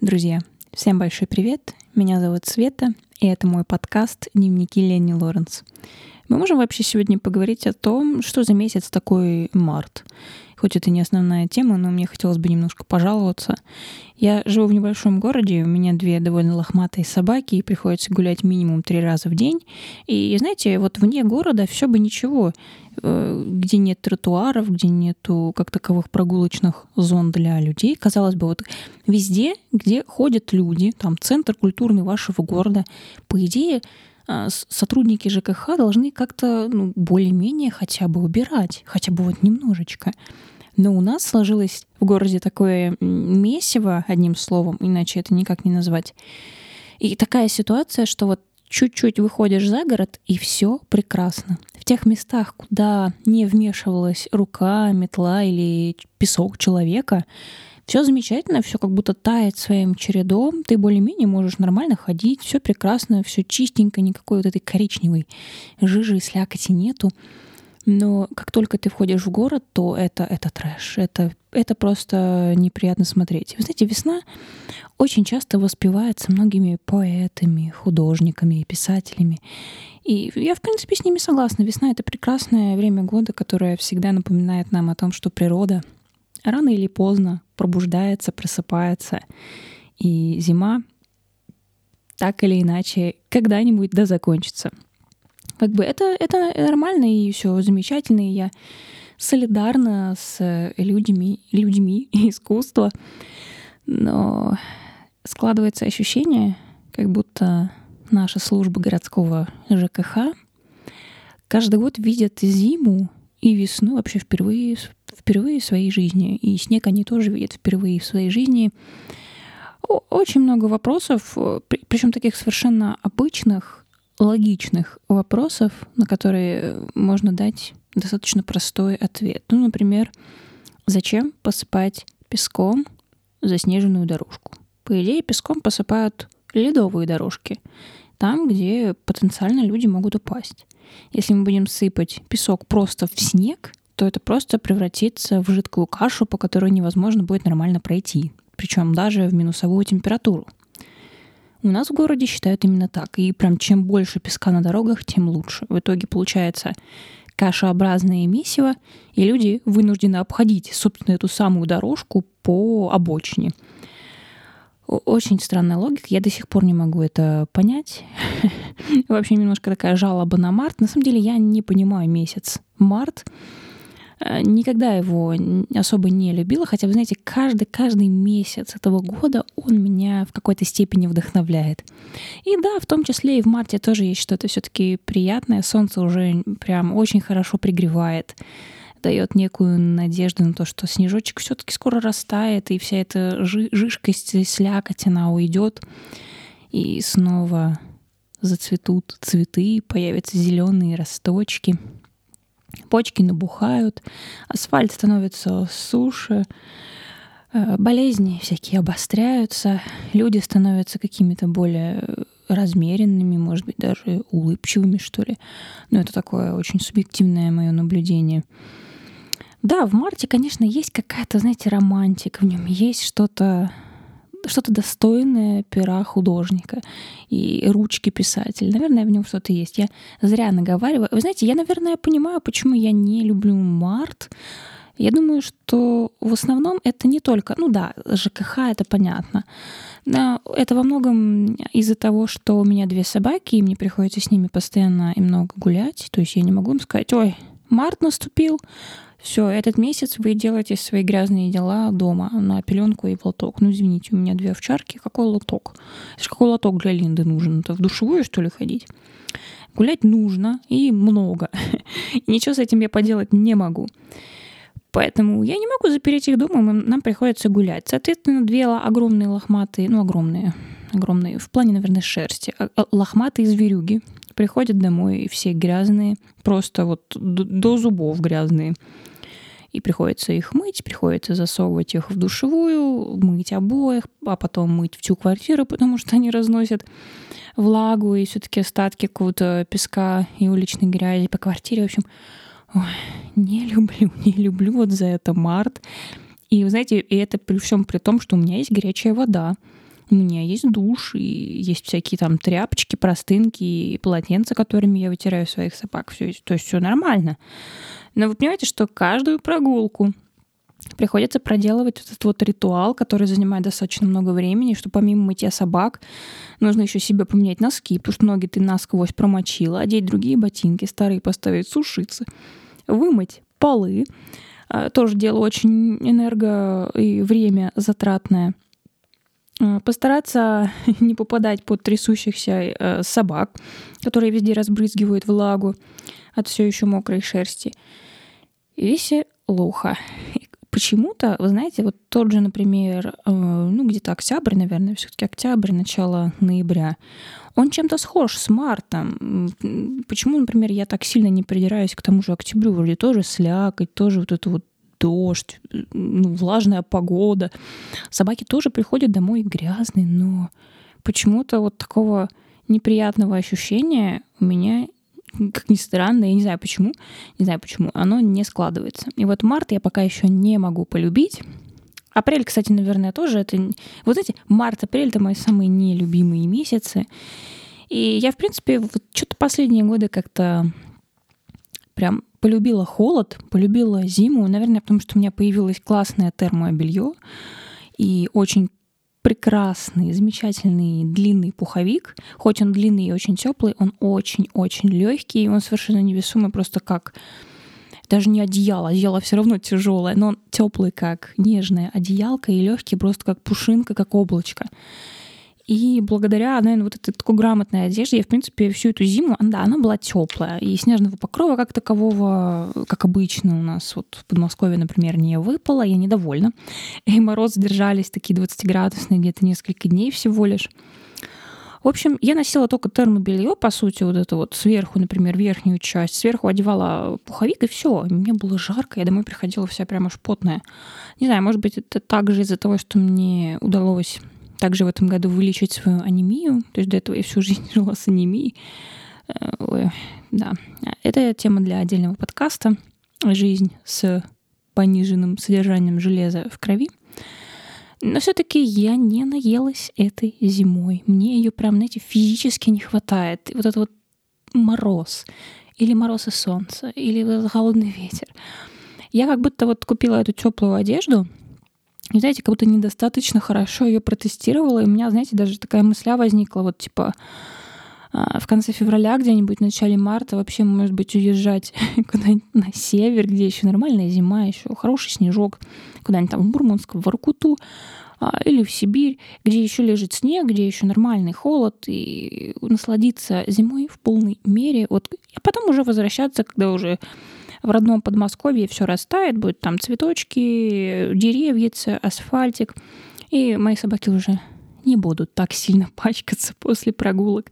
Друзья, всем большой привет. Меня зовут Света, и это мой подкаст «Дневники Лени Лоренс». Мы можем вообще сегодня поговорить о том, что за месяц такой март. Хоть это не основная тема, но мне хотелось бы немножко пожаловаться. Я живу в небольшом городе, у меня две довольно лохматые собаки, и приходится гулять минимум три раза в день. И, знаете, вот вне города все бы ничего, э, где нет тротуаров, где нету как таковых прогулочных зон для людей. Казалось бы, вот везде, где ходят люди, там центр культурный вашего города, по идее, а, сотрудники ЖКХ должны как-то ну, более-менее хотя бы убирать, хотя бы вот немножечко. Но у нас сложилось в городе такое месиво, одним словом, иначе это никак не назвать. И такая ситуация, что вот чуть-чуть выходишь за город, и все прекрасно. В тех местах, куда не вмешивалась рука, метла или песок человека, все замечательно, все как будто тает своим чередом, ты более-менее можешь нормально ходить, все прекрасно, все чистенько, никакой вот этой коричневой жижи и слякоти нету. Но как только ты входишь в город, то это, это трэш, это, это просто неприятно смотреть. Вы знаете, весна очень часто воспевается многими поэтами, художниками, писателями. И я, в принципе, с ними согласна. Весна — это прекрасное время года, которое всегда напоминает нам о том, что природа рано или поздно пробуждается, просыпается. И зима так или иначе когда-нибудь да закончится. Как бы это, это нормально и все замечательно, и я солидарна с людьми, людьми искусства, но складывается ощущение, как будто наша служба городского ЖКХ каждый год видят зиму и весну вообще впервые, впервые в своей жизни. И снег они тоже видят впервые в своей жизни. Очень много вопросов, причем таких совершенно обычных, логичных вопросов, на которые можно дать достаточно простой ответ. Ну, например, зачем посыпать песком заснеженную дорожку? По идее, песком посыпают ледовые дорожки, там, где потенциально люди могут упасть. Если мы будем сыпать песок просто в снег, то это просто превратится в жидкую кашу, по которой невозможно будет нормально пройти, причем даже в минусовую температуру. У нас в городе считают именно так. И прям чем больше песка на дорогах, тем лучше. В итоге получается кашеобразное месиво, и люди вынуждены обходить, собственно, эту самую дорожку по обочине. Очень странная логика, я до сих пор не могу это понять. Вообще немножко такая жалоба на март. На самом деле я не понимаю месяц март. Э, никогда его особо не любила, хотя, вы знаете, каждый, каждый месяц этого года он меня в какой-то степени вдохновляет. И да, в том числе и в марте тоже есть что-то все-таки приятное. Солнце уже прям очень хорошо пригревает дает некую надежду на то, что снежочек все-таки скоро растает, и вся эта жижкость, слякоть, она уйдет, и снова зацветут цветы, появятся зеленые росточки, почки набухают, асфальт становится суше, э, болезни всякие обостряются, люди становятся какими-то более размеренными, может быть, даже улыбчивыми, что ли. Но это такое очень субъективное мое наблюдение. Да, в марте, конечно, есть какая-то, знаете, романтика в нем, есть что-то что-то достойное пера художника и ручки писателя. Наверное, в нем что-то есть. Я зря наговариваю. Вы знаете, я, наверное, понимаю, почему я не люблю март. Я думаю, что в основном это не только, ну да, ЖКХ, это понятно. Но это во многом из-за того, что у меня две собаки, и мне приходится с ними постоянно и много гулять. То есть я не могу им сказать, ой, март наступил, все, этот месяц вы делаете свои грязные дела дома на пеленку и лоток. Ну, извините, у меня две овчарки. Какой лоток? Это какой лоток для Линды нужен? Это в душевую, что ли, ходить? Гулять нужно и много. Ничего с этим я поделать не могу. Поэтому я не могу запереть их дома, нам приходится гулять. Соответственно, две огромные лохматые, ну, огромные, огромные, в плане, наверное, шерсти, а, а, лохматые зверюги приходят домой, и все грязные, просто вот до зубов грязные и приходится их мыть, приходится засовывать их в душевую, мыть обоих, а потом мыть всю квартиру, потому что они разносят влагу и все-таки остатки какого-то песка и уличной грязи по квартире. В общем, ой, не люблю, не люблю вот за это март. И вы знаете, и это при всем при том, что у меня есть горячая вода. У меня есть душ, и есть всякие там тряпочки, простынки и полотенца, которыми я вытираю своих собак. Все, то есть все нормально. Но вы понимаете, что каждую прогулку приходится проделывать этот вот ритуал, который занимает достаточно много времени, что помимо мытья собак нужно еще себе поменять носки, потому что ноги ты насквозь промочила, одеть другие ботинки, старые поставить сушиться, вымыть полы. А, тоже дело очень энерго и время затратное. А, постараться не попадать под трясущихся э, собак, которые везде разбрызгивают влагу от все еще мокрой шерсти. Веселуха. Почему-то, вы знаете, вот тот же, например, э, ну где-то октябрь, наверное, все-таки октябрь, начало ноября, он чем-то схож с мартом. Почему, например, я так сильно не придираюсь к тому же октябрю? Вроде тоже слякоть, тоже вот это вот дождь, ну, влажная погода. Собаки тоже приходят домой грязные, но почему-то вот такого неприятного ощущения у меня как ни странно, я не знаю почему, не знаю почему, оно не складывается. И вот март я пока еще не могу полюбить. Апрель, кстати, наверное, тоже это... Вот знаете, март-апрель — это мои самые нелюбимые месяцы. И я, в принципе, вот что-то последние годы как-то прям полюбила холод, полюбила зиму, наверное, потому что у меня появилось классное термобелье и очень прекрасный, замечательный длинный пуховик. Хоть он длинный и очень теплый, он очень-очень легкий, он совершенно невесомый, просто как даже не одеяло, одеяло все равно тяжелое, но он теплый, как нежная одеялка, и легкий, просто как пушинка, как облачко. И благодаря, наверное, вот этой такой грамотной одежде я, в принципе, всю эту зиму, да, она была теплая. И снежного покрова как такового, как обычно у нас вот в Подмосковье, например, не выпало. Я недовольна. И морозы держались такие 20-градусные где-то несколько дней всего лишь. В общем, я носила только термобелье, по сути, вот это вот сверху, например, верхнюю часть. Сверху одевала пуховик, и все. Мне было жарко, я домой приходила вся прямо шпотная. Не знаю, может быть, это также из-за того, что мне удалось также в этом году вылечить свою анемию. То есть до этого я всю жизнь жила с анемией. Э, ой, да, это тема для отдельного подкаста. Жизнь с пониженным содержанием железа в крови. Но все-таки я не наелась этой зимой. Мне ее прям, знаете, физически не хватает. И вот этот вот мороз, или мороз и солнце, или вот холодный ветер. Я как будто вот купила эту теплую одежду, и знаете, как будто недостаточно хорошо ее протестировала. И у меня, знаете, даже такая мысля возникла, вот типа а, в конце февраля, где-нибудь в начале марта вообще, может быть, уезжать куда-нибудь на север, где еще нормальная зима, еще хороший снежок, куда-нибудь там в Мурманск, в Воркуту а, или в Сибирь, где еще лежит снег, где еще нормальный холод, и насладиться зимой в полной мере. Вот, а потом уже возвращаться, когда уже в родном Подмосковье все растает, будет там цветочки, деревьица, асфальтик. И мои собаки уже не будут так сильно пачкаться после прогулок.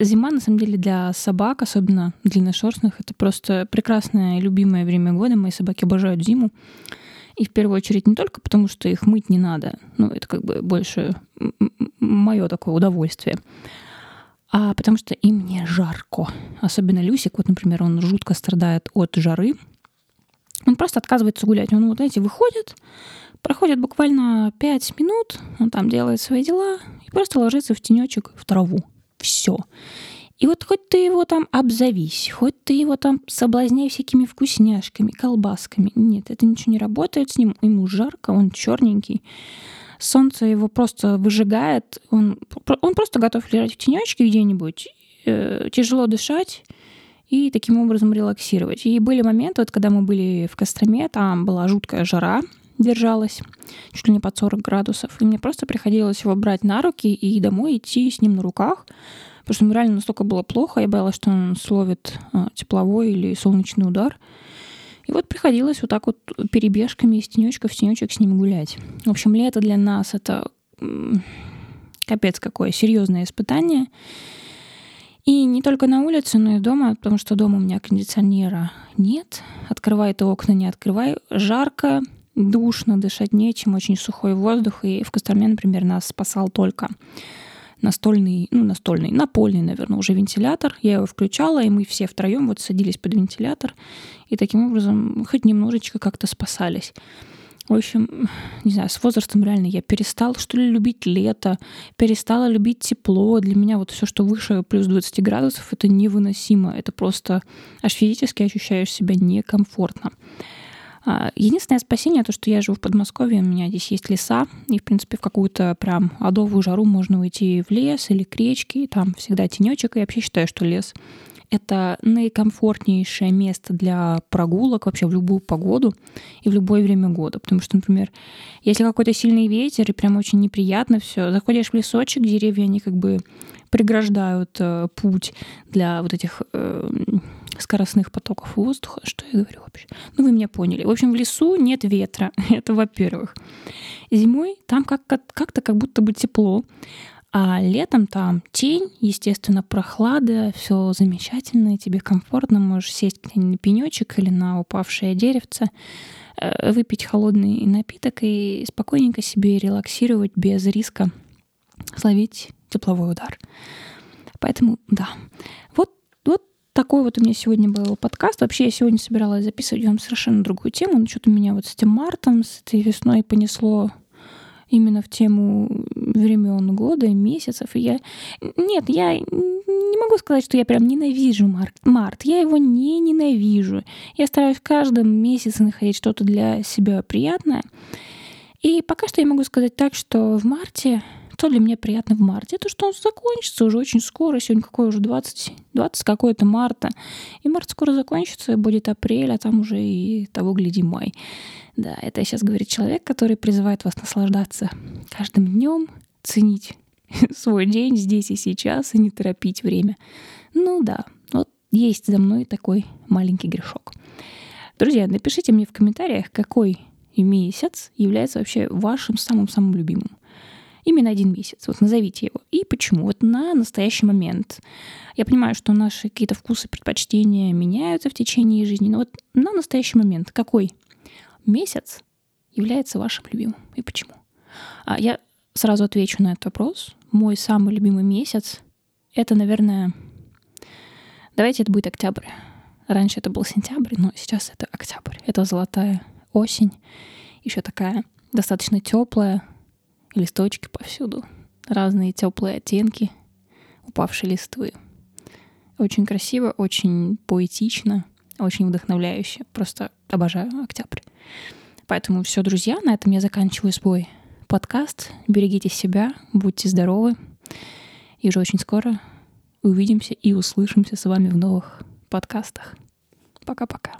Зима, на самом деле, для собак, особенно длинношерстных, это просто прекрасное любимое время года. Мои собаки обожают зиму. И в первую очередь не только потому, что их мыть не надо, ну, это как бы больше мое такое удовольствие, а потому что им не жарко. Особенно Люсик, вот, например, он жутко страдает от жары. Он просто отказывается гулять. Он, вот, знаете, выходит, проходит буквально 5 минут, он там делает свои дела и просто ложится в тенечек, в траву. Все. И вот хоть ты его там обзовись, хоть ты его там соблазняй всякими вкусняшками, колбасками. Нет, это ничего не работает с ним. Ему жарко, он черненький солнце его просто выжигает, он, он просто готов лежать в тенечке где-нибудь, э, тяжело дышать и таким образом релаксировать. И были моменты, вот когда мы были в Костроме, там была жуткая жара, держалась чуть ли не под 40 градусов, и мне просто приходилось его брать на руки и домой идти с ним на руках, потому что ему реально настолько было плохо, я боялась, что он словит э, тепловой или солнечный удар. И вот приходилось вот так вот перебежками из тенечка в тенечек с ним гулять. В общем, лето для нас это капец какое серьезное испытание. И не только на улице, но и дома, потому что дома у меня кондиционера нет. Открывай ты окна, не открывай. Жарко, душно, дышать нечем, очень сухой воздух. И в Костроме, например, нас спасал только настольный, ну, настольный, напольный, наверное, уже вентилятор. Я его включала, и мы все втроем вот садились под вентилятор, и таким образом хоть немножечко как-то спасались. В общем, не знаю, с возрастом реально я перестала, что ли, любить лето, перестала любить тепло. Для меня вот все, что выше плюс 20 градусов, это невыносимо. Это просто аж физически ощущаешь себя некомфортно. А, единственное спасение то, что я живу в Подмосковье, у меня здесь есть леса, и, в принципе, в какую-то прям адовую жару можно уйти в лес или к речке, и там всегда тенечек, и я вообще считаю, что лес это наикомфортнейшее место для прогулок вообще в любую погоду и в любое время года. Потому что, например, если какой-то сильный ветер и прям очень неприятно все, заходишь в лесочек, деревья, они как бы преграждают э, путь для вот этих э, скоростных потоков воздуха. Что я говорю вообще? Ну, вы меня поняли. В общем, в лесу нет ветра. Это во-первых. Зимой там как- как-то как будто бы тепло. А летом там тень, естественно, прохлада, все замечательно, тебе комфортно, можешь сесть на пенечек или на упавшее деревце, э, выпить холодный напиток и спокойненько себе релаксировать без риска словить тепловой удар. Поэтому, да. Вот такой вот у меня сегодня был подкаст. Вообще я сегодня собиралась записывать вам совершенно другую тему, но что-то меня вот с этим мартом, с этой весной понесло именно в тему времен года, месяцев. И я... Нет, я не могу сказать, что я прям ненавижу март. март. Я его не ненавижу. Я стараюсь в каждом месяце находить что-то для себя приятное. И пока что я могу сказать так, что в марте что для меня приятно в марте? Это что он закончится уже очень скоро. Сегодня какой уже 20, 20 какое-то марта. И март скоро закончится, будет апрель, а там уже и того гляди май. Да, это сейчас говорит человек, который призывает вас наслаждаться каждым днем, ценить свой день здесь и сейчас и не торопить время. Ну да, вот есть за мной такой маленький грешок. Друзья, напишите мне в комментариях, какой месяц является вообще вашим самым-самым любимым. Именно один месяц. Вот назовите его. И почему? Вот на настоящий момент. Я понимаю, что наши какие-то вкусы, предпочтения меняются в течение жизни, но вот на настоящий момент какой месяц является вашим любимым и почему? А я сразу отвечу на этот вопрос. Мой самый любимый месяц — это, наверное, давайте это будет октябрь. Раньше это был сентябрь, но сейчас это октябрь. Это золотая осень, еще такая достаточно теплая, листочки повсюду, разные теплые оттенки, упавшие листвы. Очень красиво, очень поэтично, очень вдохновляюще. Просто обожаю октябрь. Поэтому все, друзья, на этом я заканчиваю свой подкаст. Берегите себя, будьте здоровы. И уже очень скоро увидимся и услышимся с вами в новых подкастах. Пока-пока.